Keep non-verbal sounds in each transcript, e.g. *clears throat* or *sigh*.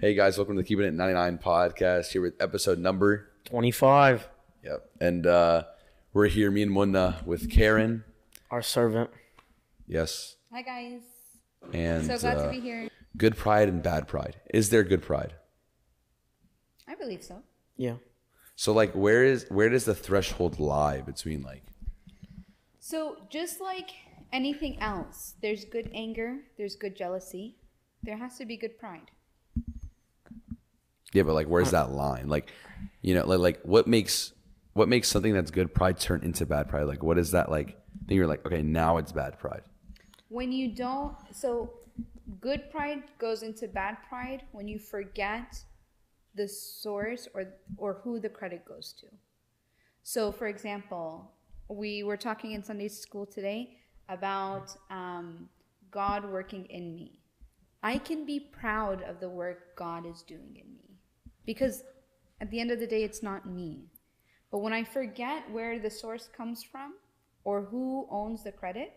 Hey guys, welcome to the Keeping It 99 podcast. Here with episode number. 25, Yep. And uh, we're here, me and Mena, with Karen. our servant. Yes. Hi guys. And So glad uh, to be here. good pride and bad pride. Is there good pride? I believe so. Yeah. So like, where is where does the threshold lie between like? So just like anything else, there's good anger, there's good jealousy, there has to be good pride. Yeah, but like, where's that line? Like, you know, like like what makes what makes something that's good pride turn into bad pride? Like, what is that like? Then you're like, okay, now it's bad pride. When you don't so good pride goes into bad pride when you forget the source or or who the credit goes to. So for example, we were talking in Sunday school today about um, God working in me. I can be proud of the work God is doing in me because at the end of the day, it's not me. But when I forget where the source comes from or who owns the credit,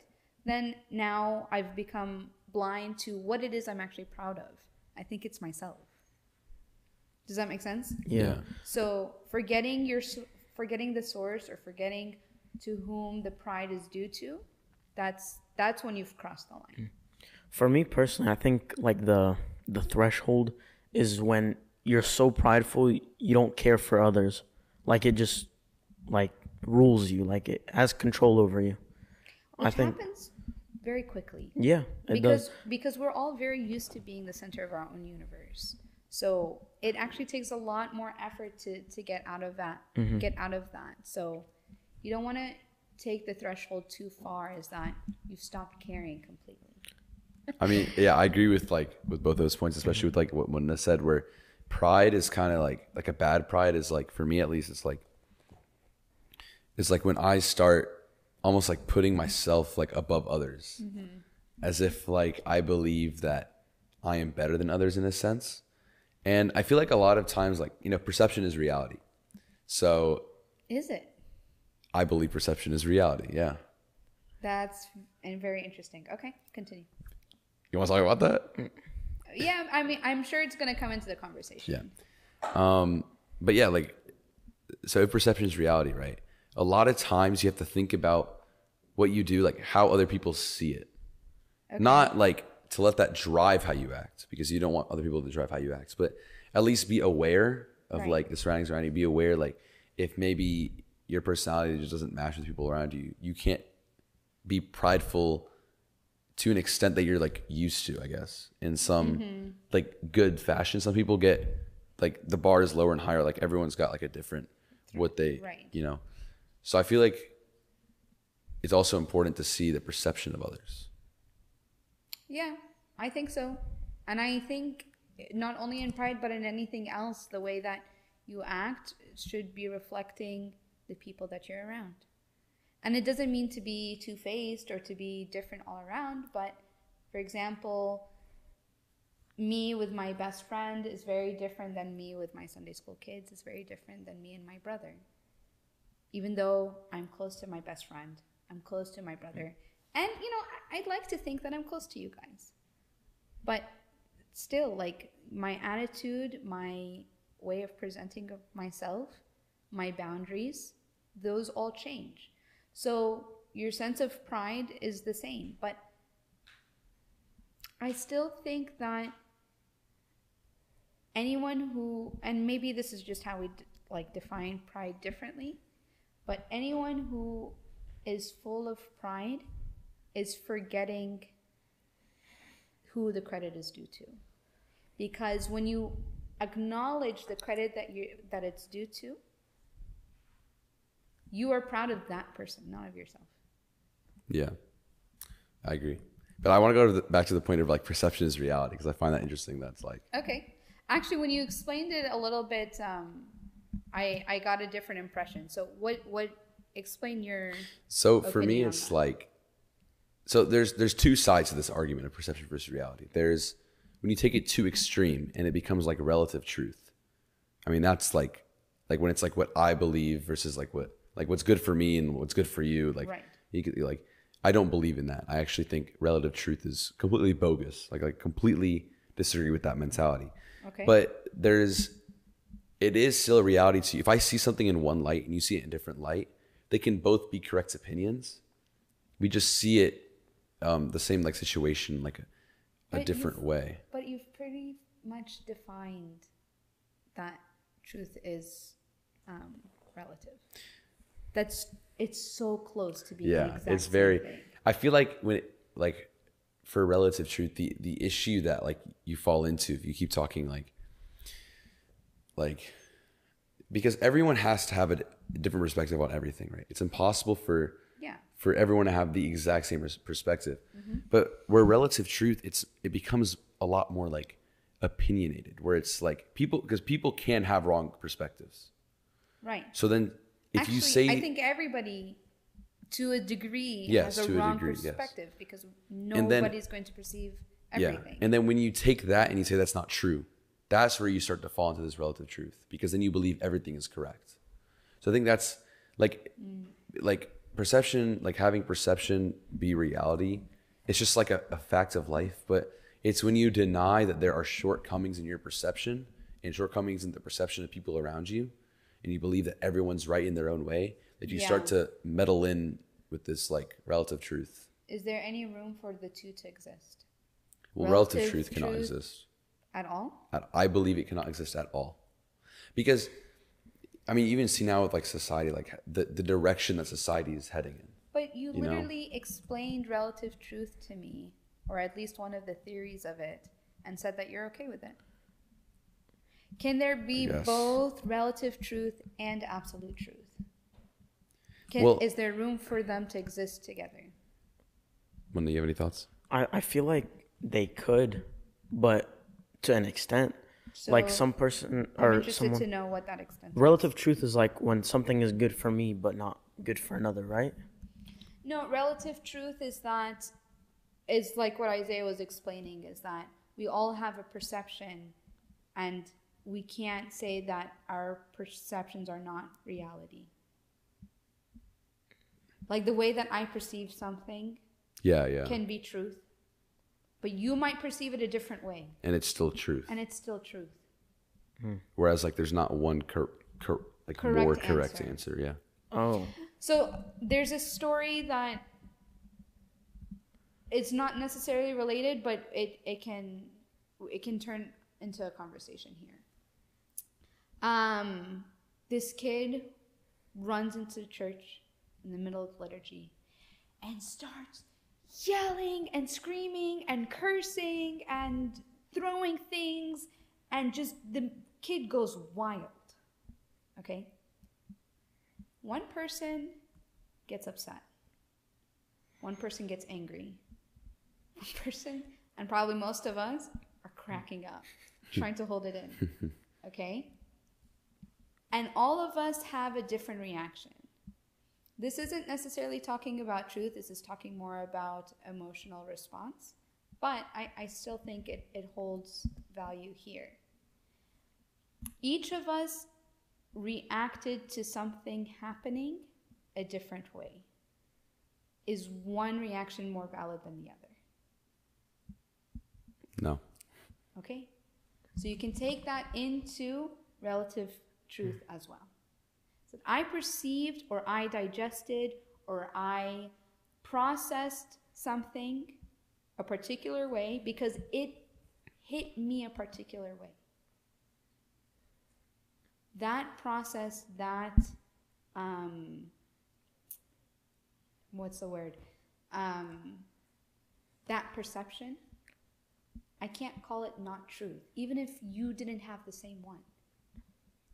then now I've become blind to what it is I'm actually proud of. I think it's myself. Does that make sense? Yeah. So forgetting your forgetting the source or forgetting to whom the pride is due to, that's that's when you've crossed the line. For me personally, I think like the the threshold is when you're so prideful you don't care for others. Like it just like rules you, like it has control over you. Which I think happens very quickly. yeah, it because does. because we're all very used to being the center of our own universe. So it actually takes a lot more effort to to get out of that Mm-hmm. get out of that. So you don't want to take the threshold too far is that you've stopped caring completely. I mean, yeah, I agree with like with both those points, especially with like what Mena said, where pride is kind of like like a bad pride is like for me at least, it's like it's like when I start almost like putting myself like above others, mm-hmm. as if like I believe that I am better than others in a sense, and I feel like a lot of times like you know perception is reality, so Is it? I believe perception is reality. Yeah, That's and very interesting. Okay, continue. you want to talk about that? Yeah, I mean, I'm sure it's going to come into the conversation. Yeah. Um, but yeah, like, so if perception is reality, right? A lot of times you have to think about what you do, like how other people see it. Not like to let that drive how you act because you don't want other people to drive how you act, but at least be aware of Right. like the surroundings around you. Be aware, like, if maybe your personality just doesn't match with people around you, you can't be prideful to an extent that you're like used to, I guess, in some mm-hmm. like good fashion. Some people get like the bar is lower and higher. Like everyone's got like a different what they, Right. you know. So I feel like it's also important to see the perception of others. Yeah, I think so. And I think not only in pride, but in anything else, the way that you act should be reflecting the people that you're around. And it doesn't mean to be two faced or to be different all around, but for example, me with my best friend is very different than me with my Sunday school kids, is very different than me and my brother. Even though I'm close to my best friend, I'm close to my brother. Mm-hmm. And, you know, I'd like to think that I'm close to you guys. But still, like, my attitude, my way of presenting of myself, my boundaries, those all change. So your sense of pride is the same. But I still think that anyone who, and maybe this is just how we d- like define pride differently, but anyone who is full of pride is forgetting who the credit is due to. Because when you acknowledge the credit that you that it's due to, you are proud of that person, not of yourself. Yeah, I agree. But I want to go to the, back to the point of like perception is reality because I find that interesting. That's like, Okay. Actually, when you explained it a little bit, um, I I got a different impression. So what what explain your So for me, it's that. like, so there's there's two sides to this argument of perception versus reality. There's when you take it too extreme and it becomes like relative truth. I mean, that's like like when it's like what I believe versus like what like what's good for me and what's good for you. Like Right. you could like I don't believe in that. I actually think relative truth is completely bogus. Like like completely disagree with that mentality. Okay. But there's, it is still a reality to you. If I see something in one light and you see it in a different light, they can both be correct opinions. We just see it, um, the same like situation, like a, a different way. But you've pretty much defined that truth is um, relative. That's it's so close to being yeah it's very thing. i feel like when it, like for relative truth the the issue that like you fall into if you keep talking like like because everyone has to have a different perspective on everything right it's impossible for Yeah. for everyone to have the exact same perspective Mm-hmm. but where relative truth it's it becomes a lot more like opinionated where it's like people because people can have wrong perspectives Right. so then if Actually, you say I think everybody, to a degree, Yes, has a to a wrong degree, yes. perspective because And then- nobody's going to perceive everything. Yeah. And then when you take that and you say that's not true, that's where you start to fall into this relative truth because then you believe everything is correct. So I think that's like mm. like perception, like having perception be reality. It's just like a, a fact of life, but it's when you deny that there are shortcomings in your perception and shortcomings in the perception of people around you, and you believe that everyone's right in their own way, that you start to meddle in with this like relative truth. Is there any room for the two to exist Well, relative, Relative truth cannot truth- exist. at all? I believe it cannot exist at all. Because, I mean, even see now with like society, like the, the direction that society is heading in. But you, You know? literally explained relative truth to me, or at least one of the theories of it, and said that you're okay with it. Can there be guess. both relative truth and absolute truth? Can, Well- is there room for them to exist together? When do you have any thoughts? I, I feel like they could, but to an extent. like some person I'm or interested someone. to know what that extent. is. Relative truth is like when something is good for me but not good for another, right? No, relative truth is that is like what Isaiah was explaining is that we all have a perception and we can't say that our perceptions are not reality. Like the way that I perceive something Yeah, yeah. can be truth, but you might perceive it a different way and it's still truth. and it's still truth. Hmm. Whereas like there's not one cor- cor- like Correct more correct answer. answer. Yeah. Oh, So there's a story that it's not necessarily related, but it, it can it can turn into a conversation here. Um, this kid runs into the church in the middle of liturgy and starts yelling and screaming and cursing and throwing things and just the kid goes wild. Okay? One person gets upset. One person gets angry. One person, and probably most of us, are cracking up, *laughs* trying to hold it in. Okay? And all of us have a different reaction. This isn't necessarily talking about truth, this is talking more about emotional response. But I, I still think it, it holds value here. Each of us reacted to something happening a different way. Is one reaction more valid than the other? No. Okay? So you can take that into relative truth as well. So I perceived or I digested or I processed something a particular way because it hit me a particular way. That process, that, um, what's the word? Um, that perception I can't call it not truth, even if you didn't have the same one.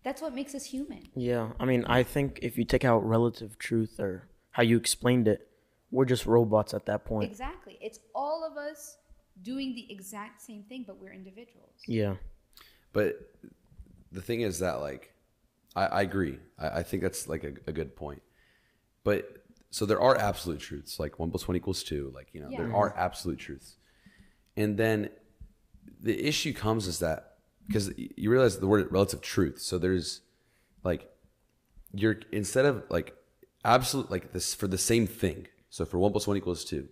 That's what makes us human. yeah. I mean, I think if you take out relative truth or how you explained it, we're just robots at that point. Exactly. It's all of us doing the exact same thing, but we're individuals. Yeah. But the thing is that like I, I agree. I, I think that's like a, a good point. But so there are absolute truths, like one plus one equals two, like you know, there are absolute truths. And then the issue comes is that because you realize the word relative truth. So there's like you're instead of like absolute like this for the same thing. So for one plus one equals two,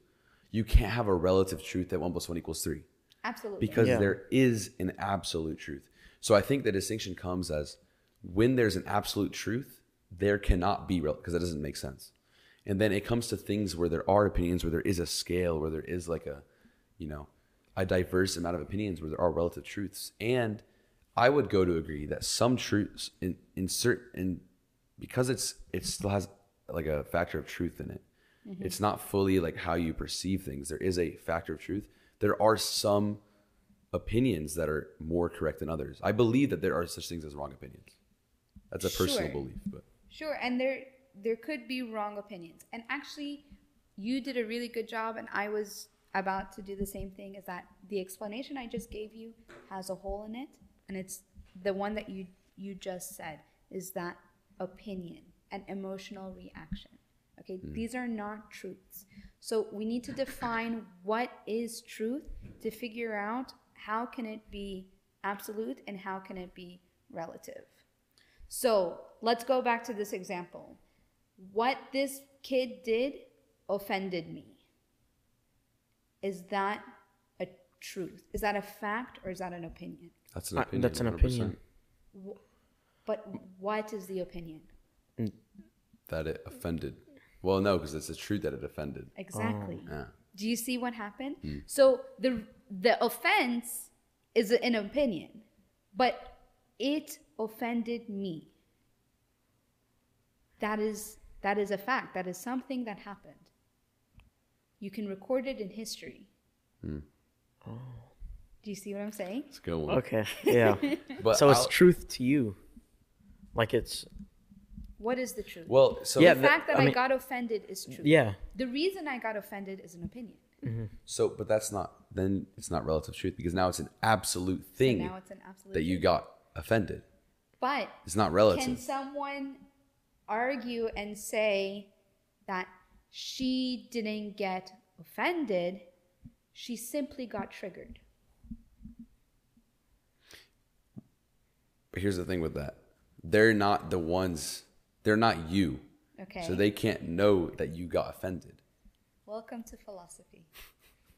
you can't have a relative truth that one plus one equals three. Absolutely. because Yeah. there is an absolute truth. So I think the distinction comes as when there's an absolute truth, there cannot be real because that doesn't make sense. And then it comes to things where there are opinions, where there is a scale, where there is like a, you know, a diverse amount of opinions, where there are relative truths. And I would go to agree that some truths in in certain because it's it still has like a factor of truth in it. Mm-hmm. It's not fully like how you perceive things. There is a factor of truth. There are some opinions that are more correct than others. I believe that there are such things as wrong opinions. That's a personal Sure. belief, but Sure, and there there could be wrong opinions. And actually, you did a really good job, and I was about to do the same thing. Is that the explanation I just gave you has a hole in it, and it's the one that you you just said is that opinion and emotional reaction. Okay, hmm. these are not truths. So we need to define what is truth to figure out how can it be absolute and how can it be relative. So let's go back to this example. What this kid did offended me. Is that a truth? Is that a fact or is that an opinion? that's an Uh, opinion. that's an 100%. opinion. But what is the opinion? That it offended. Well, no, because it's the truth that it offended. Exactly. Yeah. Do you see what happened? So the the offense is an opinion, but it offended me. That is that is a fact. That is something that happened. You can record it in history. Hmm. Oh. Do you see what I'm saying? It's a good one. Okay. Yeah. *laughs* But so it's I'll- truth to you. Like it's What is the truth? Well, so Yeah, the the- fact that I I, got offended is true. yeah. The reason I got offended is an opinion. Mm-hmm. so but that's not then it's not relative truth because now it's an absolute So thing now it's an absolute. that you got offended. But It's not relative. can relative. someone argue and say that she didn't get offended? She simply got triggered. But here's the thing with that. They're not the ones they're not you. Okay. So they can't know that you got offended. Welcome to philosophy.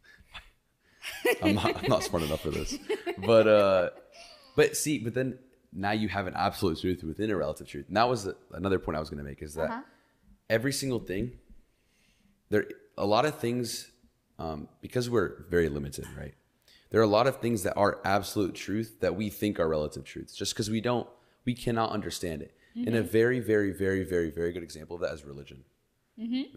*laughs* I'm not, I'm not smart enough for this. But uh but see, but then now you have an absolute truth within a relative truth. And that was the, another point I was going to make is that Uh-huh. every single thing there a lot of things um because we're very limited, right? There are a lot of things that are absolute truth that we think are relative truths just because we don't we cannot understand it. And a very very very very very good example of that is religion.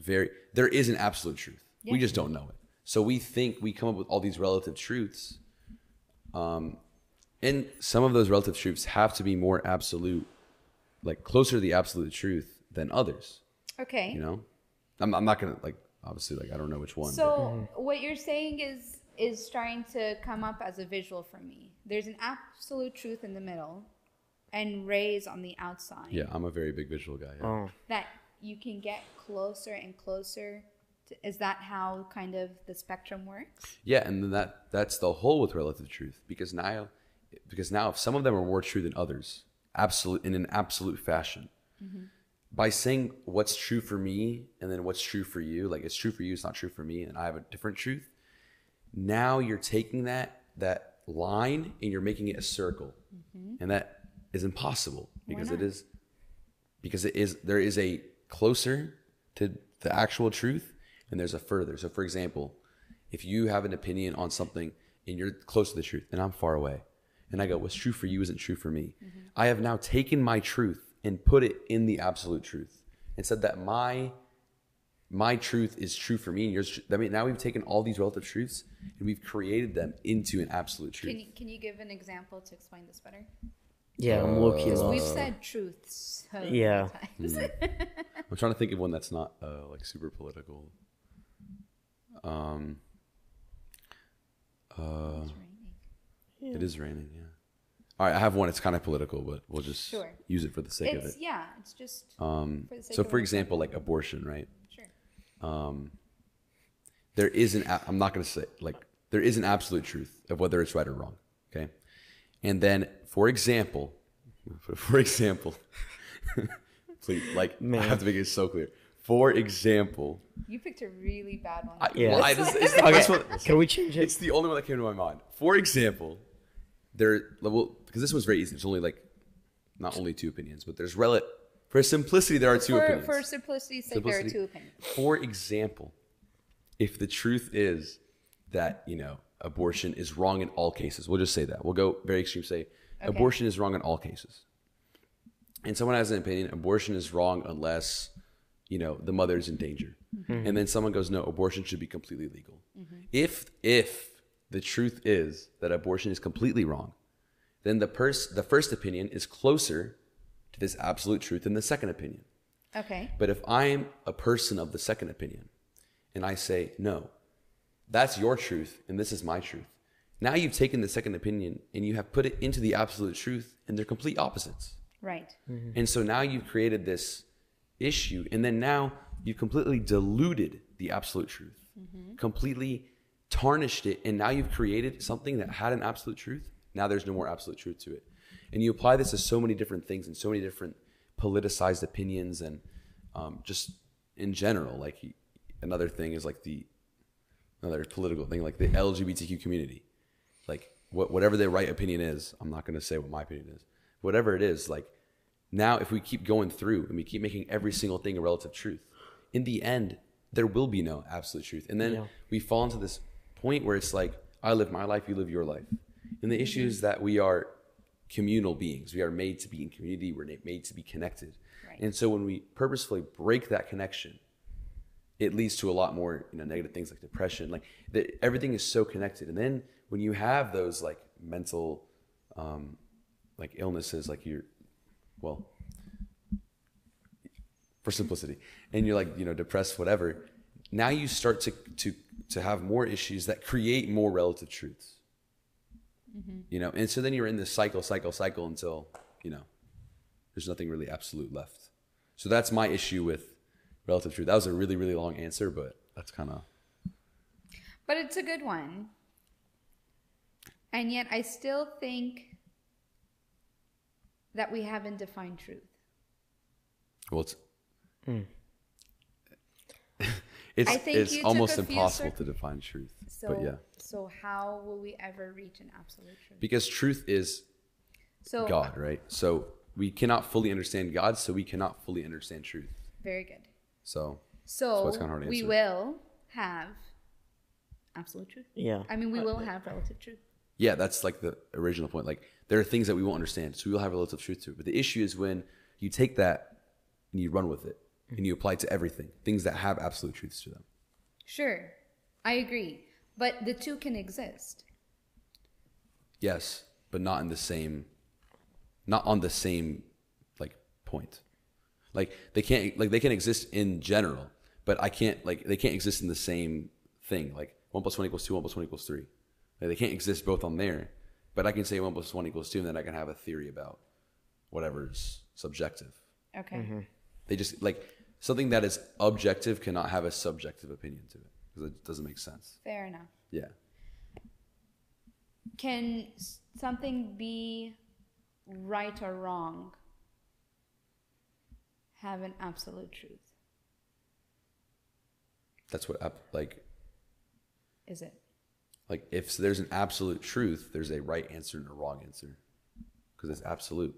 Very there is an absolute truth. We just don't know it. So we think we come up with all these relative truths. Um, and some of those relative truths have to be more absolute, like closer to the absolute truth than others. Okay. You know, I'm, I'm not gonna like obviously like I don't know which one. but- So what you're saying is is trying to come up as a visual for me. There's an absolute truth in the middle, and rays on the outside. yeah, I'm a very big visual guy. Yeah. Oh. That you can get closer and closer. To, is that how kind of the spectrum works? Yeah, and then that that's the whole with relative truth because now because now if some of them are more true than others, absolute in an absolute fashion. Mm-hmm. By saying what's true for me and then what's true for you, like it's true for you, it's not true for me, and I have a different truth. Now you're taking that that line and you're making it a circle, mm-hmm. and that is impossible because it is because it is there is a closer to the actual truth and there's a further. So for example, if you have an opinion on something and you're close to the truth and I'm far away and I go, what's true for you isn't true for me. Mm-hmm. I have now taken my truth and put it in the absolute truth and said that my my truth is true for me and yours. I mean, now we've taken all these relative truths and we've created them into an absolute truth. Can you, can you give an example to explain this better? Yeah, I'm looking. key Because Uh, we've said truths. so many Yeah. times. *laughs* I'm trying to think of one that's not uh, like super political. Um, uh, it is raining. Yeah. All right, I have one. It's kind of political, but we'll just Sure. use it for the sake of it. yeah. It's just Um, for the sake so, of for example, like abortion, right? sure. There is an. I'm not going to say like there is an absolute truth of whether it's right or wrong. Okay, and then for example, *laughs* for example, *laughs* please, like I have to make it so clear. For example, You picked a really bad one. I, Yeah. well, I just, it's the *laughs* Okay, one. can we change it? It's the only one that came to my mind. For example, there well because this one's very easy. There's only like not only two opinions, but there's rel for simplicity there are two for, opinions. for simplicity's sake, Simplicity. there are two opinions. For example, if the truth is that you know abortion is wrong in all cases, we'll just say that. We'll go very extreme. Say abortion is wrong in all cases, and someone has an opinion abortion is wrong unless you know the mother is in danger, mm-hmm. and then someone goes no, abortion should be completely legal. Mm-hmm. If if the truth is that abortion is completely wrong, then the pers- the first opinion is closer to this absolute truth than the second opinion. Okay. But if I'm a person of the second opinion and I say, no, that's your truth and this is my truth, now you've taken the second opinion and you have put it into the absolute truth and they're complete opposites. Right. Mm-hmm. And so now you've created this issue and then now you've completely diluted the absolute truth, mm-hmm. completely tarnished it. And now you've created something that had an absolute truth. Now there's no more absolute truth to it. And you apply this to so many different things and so many different politicized opinions and um, just in general. Like another thing is like the another political thing, like the LGBTQ community. Like what, whatever their right opinion is, I'm not going to say what my opinion is. Whatever it is, like now if we keep going through and we keep making every single thing a relative truth, in the end, there will be no absolute truth. And then Yeah. we fall into this point where it's like, I live my life, you live your life. And the issue is that we are communal beings. We are made to be in community. We're made to be connected. Right. And so when we purposefully break that connection, it leads to a lot more you know negative things like depression. Like the, everything is so connected. And then when you have those like mental, um, like illnesses, like you're, well, for simplicity, and you're like you know depressed, whatever. Now you start to to to have more issues that create more relative truths Mm-hmm. you know and so then you're in this cycle cycle cycle until you know there's nothing really absolute left so that's my issue with relative truth that was a really really long answer but that's kind of But it's a good one. And yet I still think that we haven't defined truth. well it's hmm. It's it's almost impossible cir- to define truth So but yeah so how will we ever reach an absolute truth? because truth is So god right so we cannot fully understand god so we cannot fully understand truth very good. so So it's kinda hard to we will have absolute truth. Yeah. I mean we uh, will have relative truth. Yeah, that's like the original point. Like there are things that we won't understand, so we will have relative truth to it. But the issue is when you take that and you run with it and you apply it to everything, things that have absolute truths to them. Sure. I agree. But the two can exist. Yes, but not in the same, not on the same like point. Like they can't like they can exist in general, but I can't like they can't exist in the same thing. Like one plus one equals two, one plus one equals three. Like, they can't exist both on there. But I can say one plus one equals two, and then I can have a theory about whatever's subjective. Okay. Mm-hmm. They just like something that is objective cannot have a subjective opinion to it because it doesn't make sense. Fair enough. Yeah. Can something be right or wrong have an absolute truth? That's what like Is it? like if there's an absolute truth, there's a right answer and a wrong answer because it's absolute.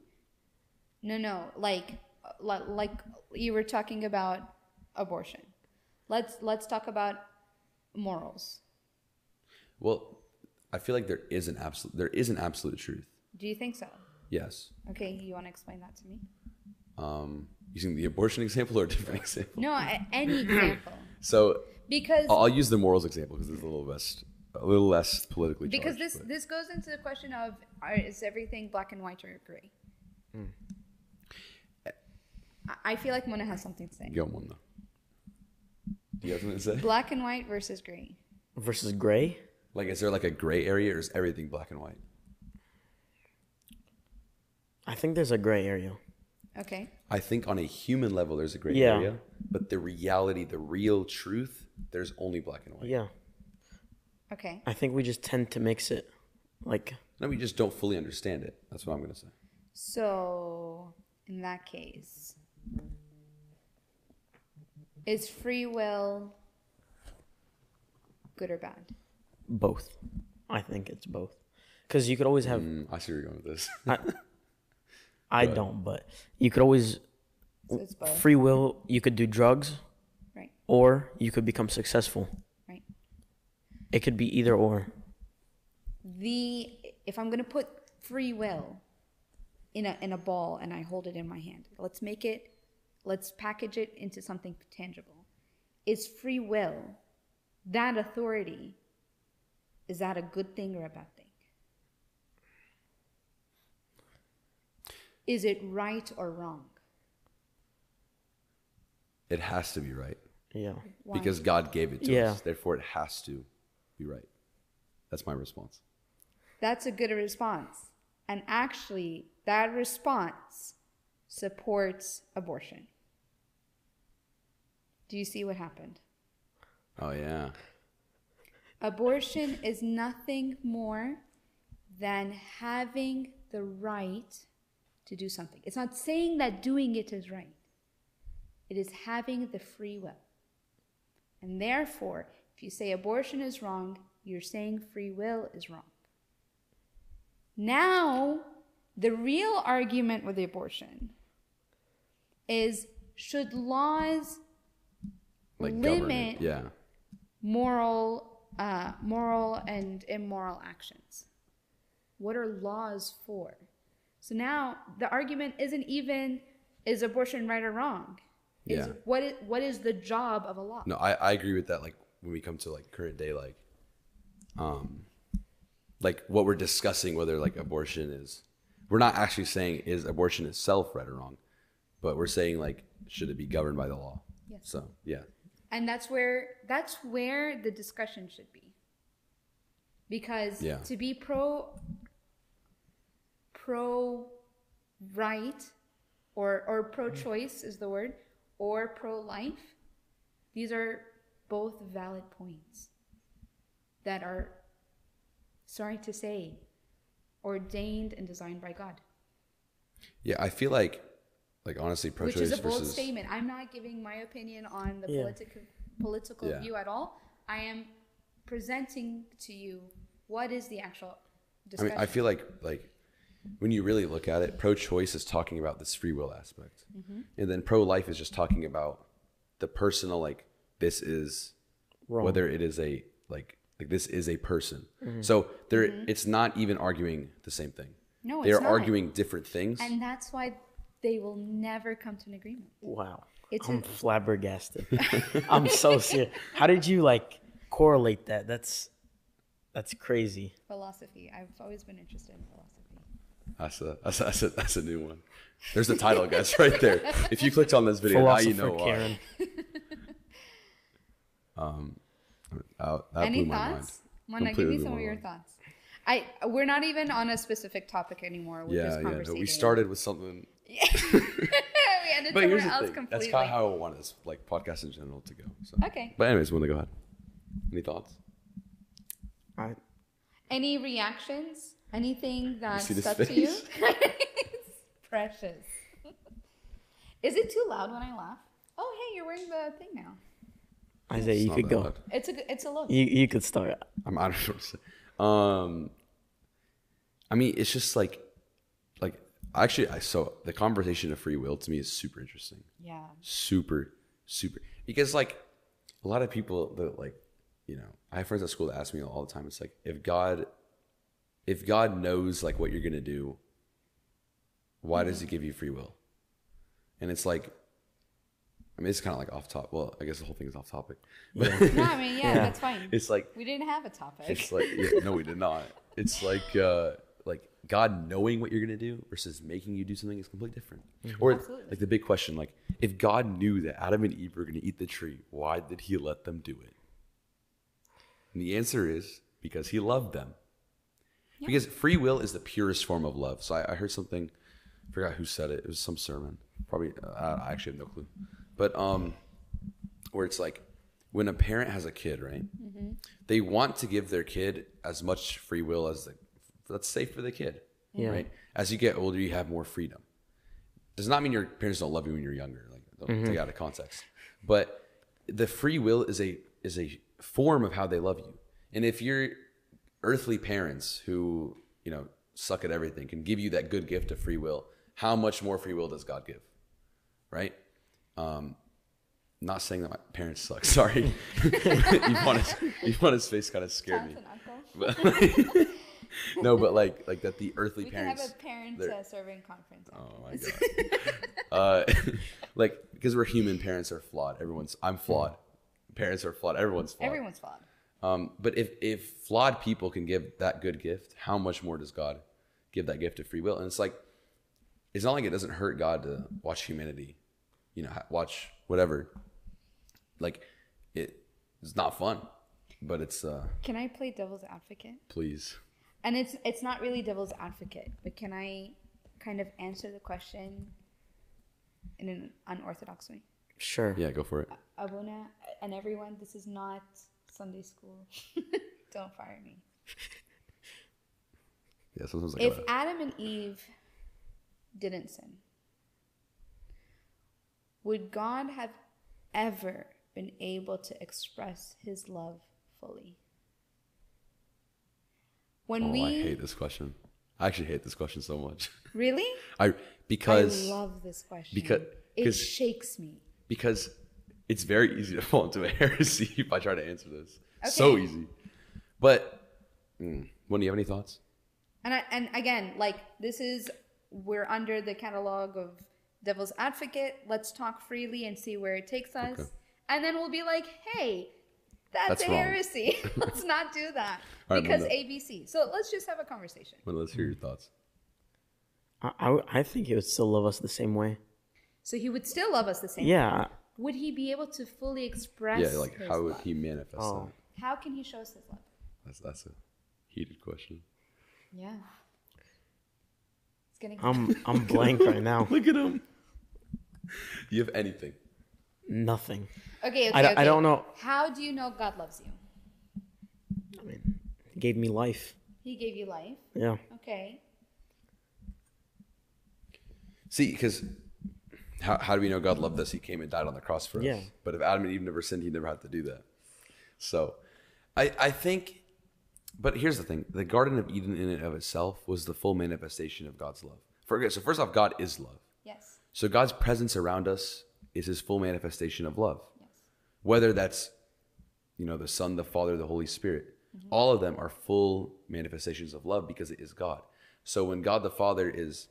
No, no. Like, li- like you were talking about abortion. Let's let's talk about morals. Well, I feel like there is an absolute there is an absolute truth. Do you think so? Yes. Okay, you want to explain that to me? Um, using the abortion example or a different *laughs* example. No, any example. *clears throat* So Because I'll, I'll use the morals example because it's a little less a little less politically charged. because this but- this goes into the question of are, is everything black and white or gray? I- I feel like Mena has something to say. Go Mena. though. Do you have something to say? Black and white versus gray. Versus gray. Like, is there like a gray area, or is everything black and white? I think there's a gray area. Okay. I think on a human level, there's a gray Yeah. area, but the reality, the real truth, there's only black and white. Yeah. Okay. I think we just tend to mix it. Like, No, we just don't fully understand it. That's what I'm gonna say. Mm-hmm. So in that case, Is free will good or bad? Both. I think it's both. Because you could always have. Mm, I see where you're going with this. *laughs* I, I don't, but you could always So it's both. free will. You could do drugs, Right. or you could become successful. Right. It could be either or. The if I'm gonna put free will in a in a ball and I hold it in my hand, let's make it let's package it into something tangible. Is free will that authority? Is that a good thing or a bad thing? Is it right or wrong? it has to be right Yeah. Why? because God gave it to Yeah. us. Therefore, it has to be right. That's my response. That's a good response. And actually, that response supports abortion. Do you see what happened? Oh yeah. Abortion is nothing more than having the right to do something. It's not saying that doing it is right, it is having the free will. And therefore, if you say abortion is wrong, you're saying free will is wrong. Now, the real argument with the abortion is should laws Like limit government. Yeah. moral uh, moral and immoral actions what are laws for so now the argument isn't even is abortion right or wrong is Yeah. what is what is the job of a law No, I, I agree with that. Like when we come to like current day, like, um, like what we're discussing, whether like abortion is, we're not actually saying is abortion itself right or wrong, but we're saying like should it be governed by the law? Yes. So yeah, and that's where that's where the discussion should be because Yeah. to be pro pro right or or pro choice is the word or pro life these are both valid points that are sorry to say ordained and designed by God yeah. I feel like, like honestly, which pro-choice is a bold versus statement. I'm not giving my opinion on the Yeah. political political Yeah. view at all. I am presenting to you what is the actual I discussion. mean, I feel like like when you really look at it, pro-choice is talking about this free will aspect, Mm-hmm. and then pro-life is just talking about the personal. Like this is Wrong. whether it is a like like this is a person. Mm-hmm. So there, it's not even arguing the same thing. No, they are not. arguing different things. and that's why they will never come to an agreement. Wow. It's I'm a- flabbergasted. *laughs* I'm so serious. How did you like correlate that? That's that's crazy. Philosophy. I've always been interested in philosophy. That's a that's a, that's a that's a new one. There's the title, guys, *laughs* right there. If you clicked on this video, now you know why. Karen. *laughs* Uh, that Any blew my mind. thoughts? Mena, give me some of your mind. thoughts. I we're not even on a specific topic anymore. We're Yeah, just yeah. No, we started with something, *laughs* we ended but somewhere here's the else thing. completely. That's kind of how I want this like podcast in general to go. So. Okay. But anyways, we want to go ahead? Any thoughts? I, Any reactions? Anything that see this stuck to you? it's *laughs* precious. Is it too loud when I laugh? Oh, hey, you're wearing the thing now. Isaiah, It's you could go. loud. It's a g- it's a look. You you could start. I'm I don't know what to say. Um, I mean, it's just like, like actually, I so the conversation of free will to me is super interesting. Yeah. super super because like a lot of people that like you know i have friends at school that ask me all the time it's like if god if god knows like what you're gonna do why does he give you free will and it's like i mean it's kind of like off top well i guess the whole thing is off topic but No, I mean, yeah, *laughs* that's fine. it's like We didn't have a topic. it's like yeah, no we did not it's like uh god knowing what you're gonna do versus making you do something is completely different. Or Absolutely. like the big question like if god knew that adam and eve were gonna eat the tree why did he let them do it? And the answer is because he loved them. Because free will is the purest form of love. So i, I heard something I forgot who said it it was some sermon probably uh, i actually have no clue. But um where it's like when a parent has a kid, right? They want to give their kid as much free will as the, that's safe for the kid, Yeah. right? As you get older, you have more freedom. Does not mean your parents don't love you when you're younger. Like don't take out of context, but the free will is a is a form of how they love you. And if your earthly parents who, you know, suck at everything can give you that good gift of free will, how much more free will does God give? Right? Um not saying that my parents suck. *laughs* Sorry, *laughs* Ivana's, Ivana's face kind of scared me. *laughs* That's an uncle. But no, but like like that the earthly parents. We have a parent uh, serving conference. Oh my god. uh, *laughs* like because we're human, parents are flawed. Everyone's I'm flawed. Parents are flawed. Everyone's flawed. Everyone's flawed. Um, but if if flawed people can give that good gift, how much more does God give that gift of free will? And it's like it's not like it doesn't hurt God to watch humanity, you know, watch whatever. Like it, it's not fun, but it's uh, Can I play devil's advocate? please. And it's it's not really devil's advocate, but can I kind of answer the question in an unorthodox way? Sure. Yeah, go for it. Abuna and everyone, this is not Sunday school. *laughs* Don't fire me. *laughs* Yeah, sometimes I If gotta, Adam and Eve didn't sin, would God have ever been able to express his love fully? When oh, we I hate this question. I actually hate this question so much. *laughs* really, I because I love this question because- it shakes me. because it's very easy to *laughs* fall into a heresy if I try to answer this. So easy. But, mm, when do you have any thoughts? And I, and again, like this is we're under the catalog of Devil's Advocate. Let's talk freely and see where it takes us, Okay. and then we'll be like, hey. That's, That's a wrong. heresy. *laughs* let's not do that *laughs* All right, because Linda. ABC. So let's just have a conversation. Well, let's hear your thoughts. I, I, I think he would still love us the same way. So he would still love us the same. Yeah. Would he be able to fully express? Yeah, like his how would love? he manifest Oh. that? How can he show us his love? That's that's a heated question. Yeah. It's getting. I'm *laughs* I'm blank right now. Look at him. You have anything? Nothing. okay, okay, I, don't- I don't know. How do you know God loves you? I mean, he gave me life. He gave you life. Yeah. Okay. See, because how, how do we know God loved us? He came and died on the cross for us. Yeah. But if Adam and Eve never sinned, he never had to do that. So I, I think, but here's the thing the Garden of Eden in and of itself was the full manifestation of God's love. For, okay, so, first off, God is love. Yes. So God's presence around us is his full manifestation of love. Yes. Whether that's, you know, the Son, the Father, the Holy Spirit, mm-hmm. all of them are full manifestations of love because it is God. So when God the Father is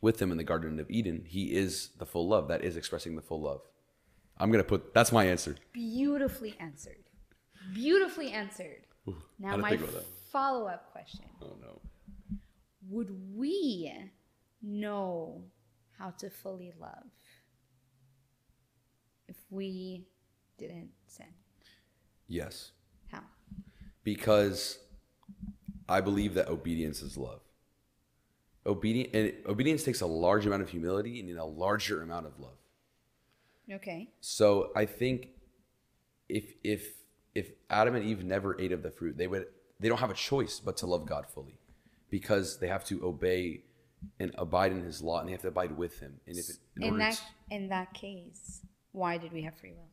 with them in the Garden of Eden, he is the full love. That is expressing the full love. I'm going to put, that's my answer. Beautifully answered. Beautifully answered. now, my think about that? follow up question Oh, no. Would we know how to fully love we didn't sin? Yes. How? Because I believe that obedience is love. Obedient, and obedience takes a large amount of humility and a larger amount of love. Okay. So I think if if if Adam and Eve never ate of the fruit, they would they don't have a choice but to love God fully, because they have to obey and abide in His law, and they have to abide with Him. And if it, in, In that to- in that case, why did we have free will?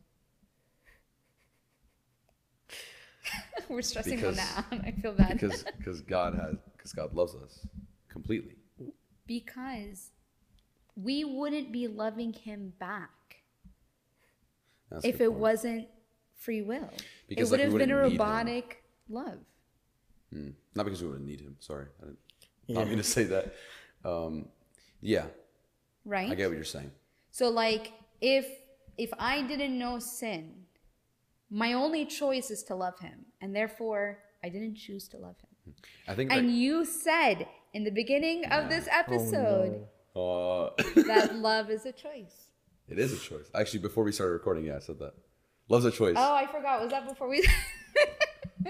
*laughs* We're stressing on that. *laughs* I feel bad. because because God has because God loves us completely. because we wouldn't be loving him back That's if it point. wasn't free will. Because, it would like, have been a wouldn't him. robotic love, Mm. Not because we wouldn't need Him. Sorry, I didn't. Yeah. Not mean to say that. Um, yeah, right? I get what you're saying. So like if if I didn't know sin, my only choice is to love him, and therefore I didn't choose to love him. I think And that, you said in the beginning of this episode uh, that *laughs* love is a choice. it is a choice. Actually, before we started recording, yeah, I said that. Love's a choice. Oh, I forgot. Was that before we? *laughs*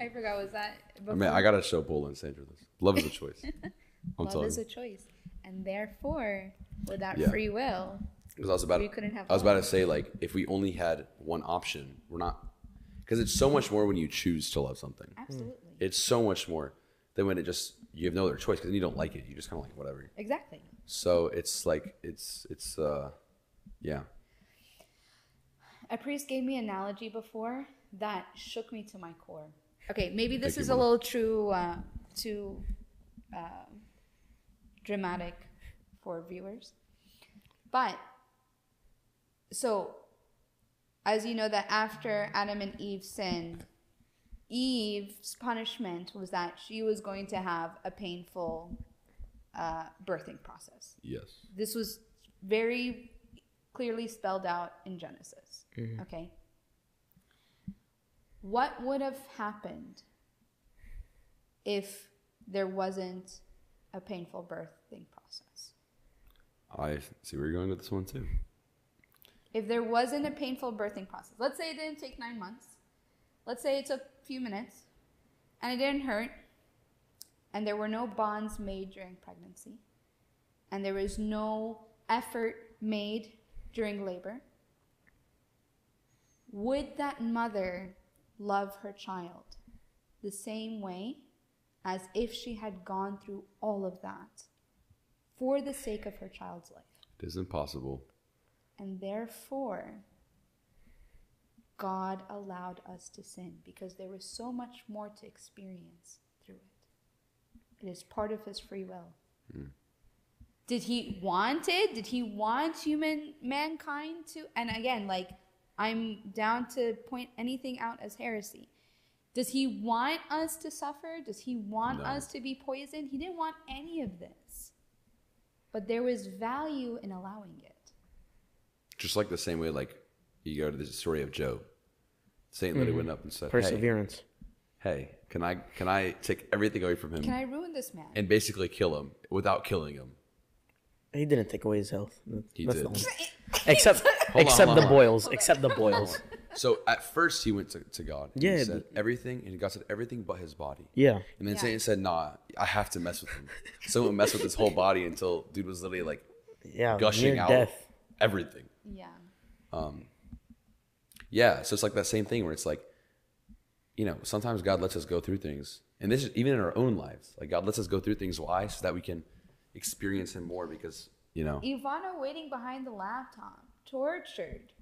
I forgot. Was that? Before? I mean, I gotta show Bola and Sandra this. Love is a choice. *laughs* I'm love is you. a choice, and therefore, without Yeah. free will, Because I was about, couldn't have I was about to say like, if we only had one option, we're not. Because it's so much more when you choose to love something. absolutely, It's so much more than when it just you have no other choice because you don't like it. You just kind of like whatever. exactly. So it's like it's it's uh, yeah. a priest gave me an analogy before that shook me to my core. Okay, maybe this Thank is a little too uh, too uh, dramatic for viewers, but so as you know that after Adam and Eve sinned, Eve's punishment was that she was going to have a painful uh, birthing process Yes. this was very clearly spelled out in Genesis. Okay. What would have happened if there wasn't a painful birthing process? I see where you're going with this one too. If there wasn't a painful birthing process, let's say it didn't take nine months, let's say it took a few minutes, and it didn't hurt, and there were no bonds made during pregnancy, and there was no effort made during labor, would that mother love her child the same way as if she had gone through all of that for the sake of her child's life? It is impossible. And therefore, God allowed us to sin because there was so much more to experience through it. It is part of His free will. Hmm. Did He want it? Did He want human mankind to? And again, like, I'm down to point anything out as heresy. Does He want us to suffer? Does He want No. us to be poisoned? He didn't want any of this. But there was value in allowing it. Just like the same way, like you go to the story of Job. Satan literally mm-hmm. went up and said, "Hey, Perseverance. hey, can I can I take everything away from him Can I ruin this man? and basically kill him without killing him?" He didn't take away his health. He That's did. Except on, except hold the on. boils. Except the boils. So at first he went to, to God. And Yeah, he said everything, and God said everything but his body. Yeah. And then Yeah. Satan said, "Nah, I have to mess with him." So Someone messed with his whole body until dude was literally like Yeah. gushing out death. Everything. Yeah. Um, yeah, so it's like that same thing where it's like, you know, sometimes God lets us go through things, and this is even in our own lives. Like God lets us go through things. Why? So that we can experience Him more. Because you know, Ivana waiting behind the laptop, tortured.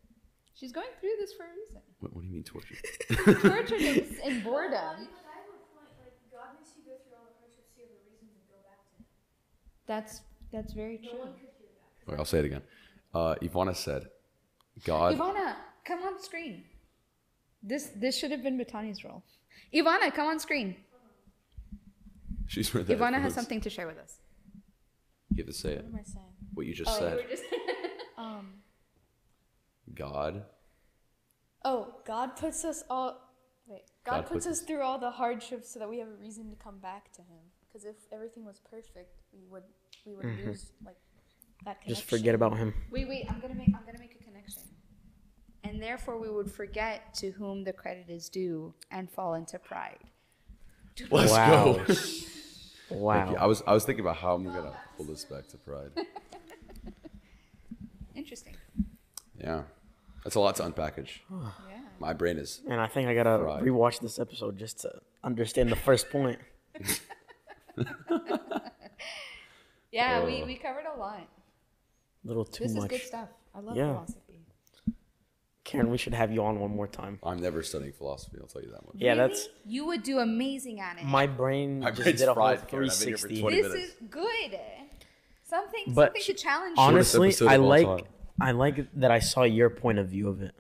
She's going through this for a reason. what, what do you mean tortured? *laughs* Tortured in, in boredom. But I have a point. Like God makes you go through all the hardships, so you have a reason to go back to Him. That's that's very true. one could hear that. Wait, I'll say it again. Uh, Ivana said, God. Ivana, come on screen. This this should have been Batani's role. Ivana, come on screen. She's right there. Ivana has something to share with us. You have to say it. What am I saying? What you just Oh, said. *laughs* Um. God. Oh, God puts us all. Wait. God, God puts, puts us us- through all the hardships so that we have a reason to come back to Him. Because if everything was perfect, we would we would lose like that connection. Just forget about him. Wait, wait, I'm gonna make I'm gonna make a connection. And therefore we would forget to whom the credit is due and fall into pride. *laughs* Let's Wow. go. Wow. I was I was thinking about how I'm gonna pull this back to pride. *laughs* Interesting. Yeah, that's a lot to unpackage. *sighs* Yeah. My brain is. And I think I gotta Right. rewatch this episode just to understand the first point. *laughs* Yeah, we, we covered a lot. A little too This much. is good stuff. I love Yeah. philosophy. Karen, we should have you on one more time. I'm never studying philosophy. I'll tell you that much. Yeah, Really? that's you would do amazing at it. my brain My just did a whole fried, Karen. I've been here for 360. 20 this minutes. is good. Something But something to challenge you. Honestly, episode I like time. I like that I saw your point of view of it.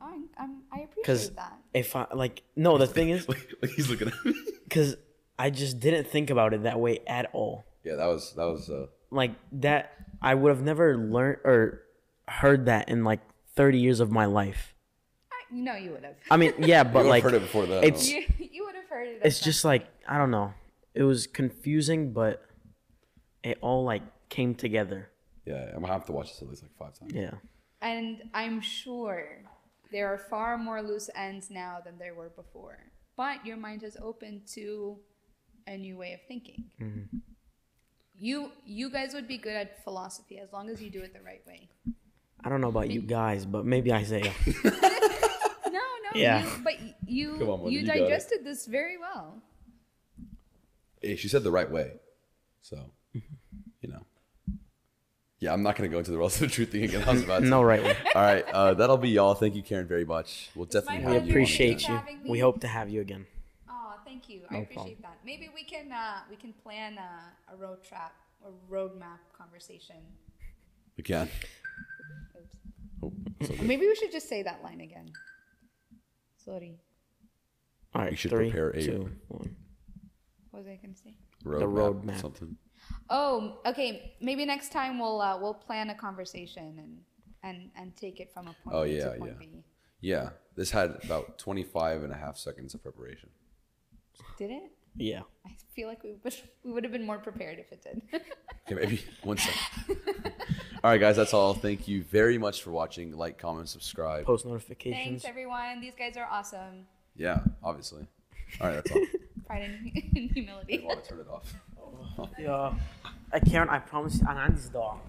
I'm, I'm, I Because appreciate that. if I like, no, the thing is, Like, *laughs* like he's looking at me. because I just didn't think about it that way at all. Yeah, that was that was. Uh, Like that, I would have never learned or heard that in like 30 years of my life. I, no, you would have. I mean, yeah, but would've like heard it before that. it's- You, you would have heard it. it's some just like I don't know. It was confusing, but it all like came together. yeah, I'm gonna have to watch this at least like five times. Yeah. And I'm sure there are far more loose ends now than there were before. But your mind is open to a new way of thinking. Mm-hmm. You you guys would be good at philosophy as long as you do it the right way. I don't know about you guys, but maybe Isaiah. *laughs* No, no, Yeah. you, but you on, buddy, you you digested this very well. Hey, she said the right way, so you know. Yeah, I'm not gonna go into the rest of the truth thing again. I was about to. No, right. Way. All right, uh, that'll be y'all. Thank you, Karen, very much. We'll definitely We have you on appreciate again. you. We hope to have you again. Thank you. I No appreciate that. Maybe we can uh, we can plan a, a road trap a roadmap conversation. again. Oops. Oh, so maybe we should just say that line again. Sorry. All right, We should three, prepare a- two, one. What was I gonna say? roadmap, roadmap. Something. Oh, okay. Maybe next time we'll uh, we'll plan a conversation and and and take it from a point Oh, A yeah, to point yeah. B. Yeah, this had about 25 and a half seconds of preparation. Did it? Yeah. I feel like we would we would have been more prepared if it did. *laughs* Okay, maybe one second. all right, guys, that's all. Thank you very much for watching. Like, comment, subscribe. Post notifications. Thanks everyone. These guys are awesome. Yeah, obviously. All right, that's all. *laughs* Pride and, and I want to turn it off. *laughs* Ja. Karen, I can't. I promise, aan Andy's dog.